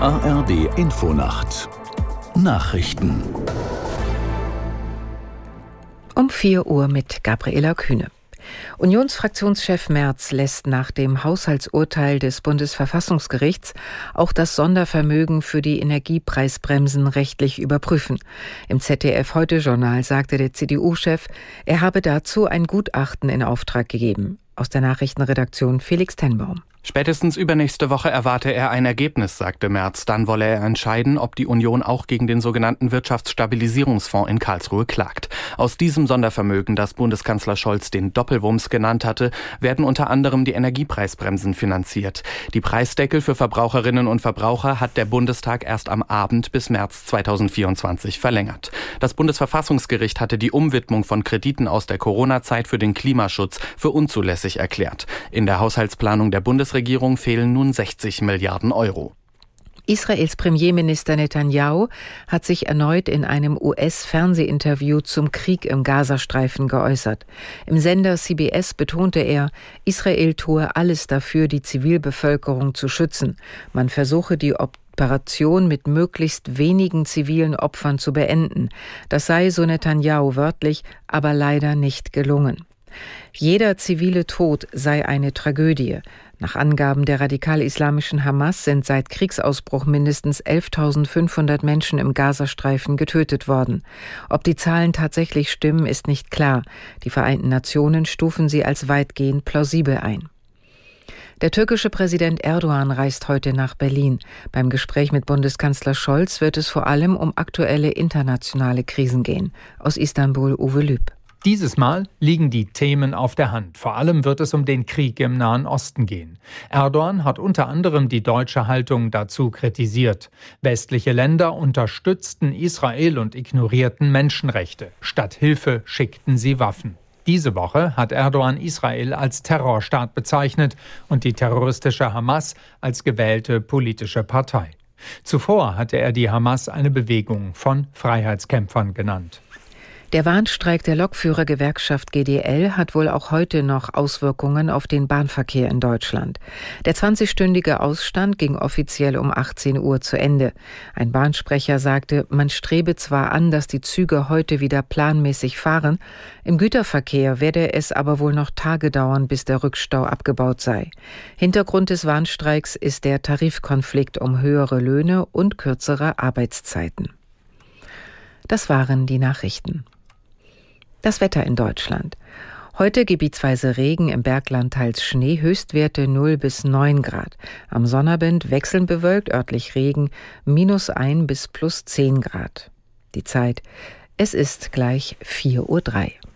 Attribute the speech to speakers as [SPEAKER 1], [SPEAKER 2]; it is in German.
[SPEAKER 1] ARD Infonacht Nachrichten
[SPEAKER 2] um 4 Uhr mit Gabriela Kühne. Unionsfraktionschef Merz lässt nach dem Haushaltsurteil des Bundesverfassungsgerichts auch das Sondervermögen für die Energiepreisbremsen rechtlich überprüfen. Im ZDF Heute Journal sagte der CDU-Chef, er habe dazu ein Gutachten in Auftrag gegeben. Aus der Nachrichtenredaktion Felix Tenbaum.
[SPEAKER 3] Spätestens übernächste Woche erwarte er ein Ergebnis, sagte Merz. Dann wolle er entscheiden, ob die Union auch gegen den sogenannten Wirtschaftsstabilisierungsfonds in Karlsruhe klagt. Aus diesem Sondervermögen, das Bundeskanzler Scholz den Doppelwumms genannt hatte, werden unter anderem die Energiepreisbremsen finanziert. Die Preisdeckel für Verbraucherinnen und Verbraucher hat der Bundestag erst am Abend bis März 2024 verlängert. Das Bundesverfassungsgericht hatte die Umwidmung von Krediten aus der Corona-Zeit für den Klimaschutz für unzulässig erklärt. In der Haushaltsplanung der Bundesregierung Bundesregierung fehlen nun 60 Milliarden Euro.
[SPEAKER 2] Israels Premierminister Netanyahu hat sich erneut in einem US-Fernsehinterview zum Krieg im Gazastreifen geäußert. Im Sender CBS betonte er, Israel tue alles dafür, die Zivilbevölkerung zu schützen. Man versuche die Operation mit möglichst wenigen zivilen Opfern zu beenden. Das sei, so Netanyahu wörtlich, aber leider nicht gelungen. Jeder zivile Tod sei eine Tragödie. Nach Angaben der radikal-islamischen Hamas sind seit Kriegsausbruch mindestens 11.500 Menschen im Gazastreifen getötet worden. Ob die Zahlen tatsächlich stimmen, ist nicht klar. Die Vereinten Nationen stufen sie als weitgehend plausibel ein. Der türkische Präsident Erdogan reist heute nach Berlin. Beim Gespräch mit Bundeskanzler Scholz wird es vor allem um aktuelle internationale Krisen gehen. Aus Istanbul Uwe Lüb.
[SPEAKER 4] Dieses Mal liegen die Themen auf der Hand. Vor allem wird es um den Krieg im Nahen Osten gehen. Erdogan hat unter anderem die deutsche Haltung dazu kritisiert. Westliche Länder unterstützten Israel und ignorierten Menschenrechte. Statt Hilfe schickten sie Waffen. Diese Woche hat Erdogan Israel als Terrorstaat bezeichnet und die terroristische Hamas als gewählte politische Partei. Zuvor hatte er die Hamas eine Bewegung von Freiheitskämpfern genannt.
[SPEAKER 2] Der Warnstreik der Lokführergewerkschaft GDL hat wohl auch heute noch Auswirkungen auf den Bahnverkehr in Deutschland. Der 20-stündige Ausstand ging offiziell um 18 Uhr zu Ende. Ein Bahnsprecher sagte, man strebe zwar an, dass die Züge heute wieder planmäßig fahren, im Güterverkehr werde es aber wohl noch Tage dauern, bis der Rückstau abgebaut sei. Hintergrund des Warnstreiks ist der Tarifkonflikt um höhere Löhne und kürzere Arbeitszeiten. Das waren die Nachrichten. Das Wetter in Deutschland. Heute gebietsweise Regen, im Bergland teils Schnee, Höchstwerte 0 bis 9 Grad. Am Sonnabend wechselnd bewölkt, örtlich Regen, minus 1 bis plus 10 Grad. Die Zeit, es ist gleich 4.03 Uhr.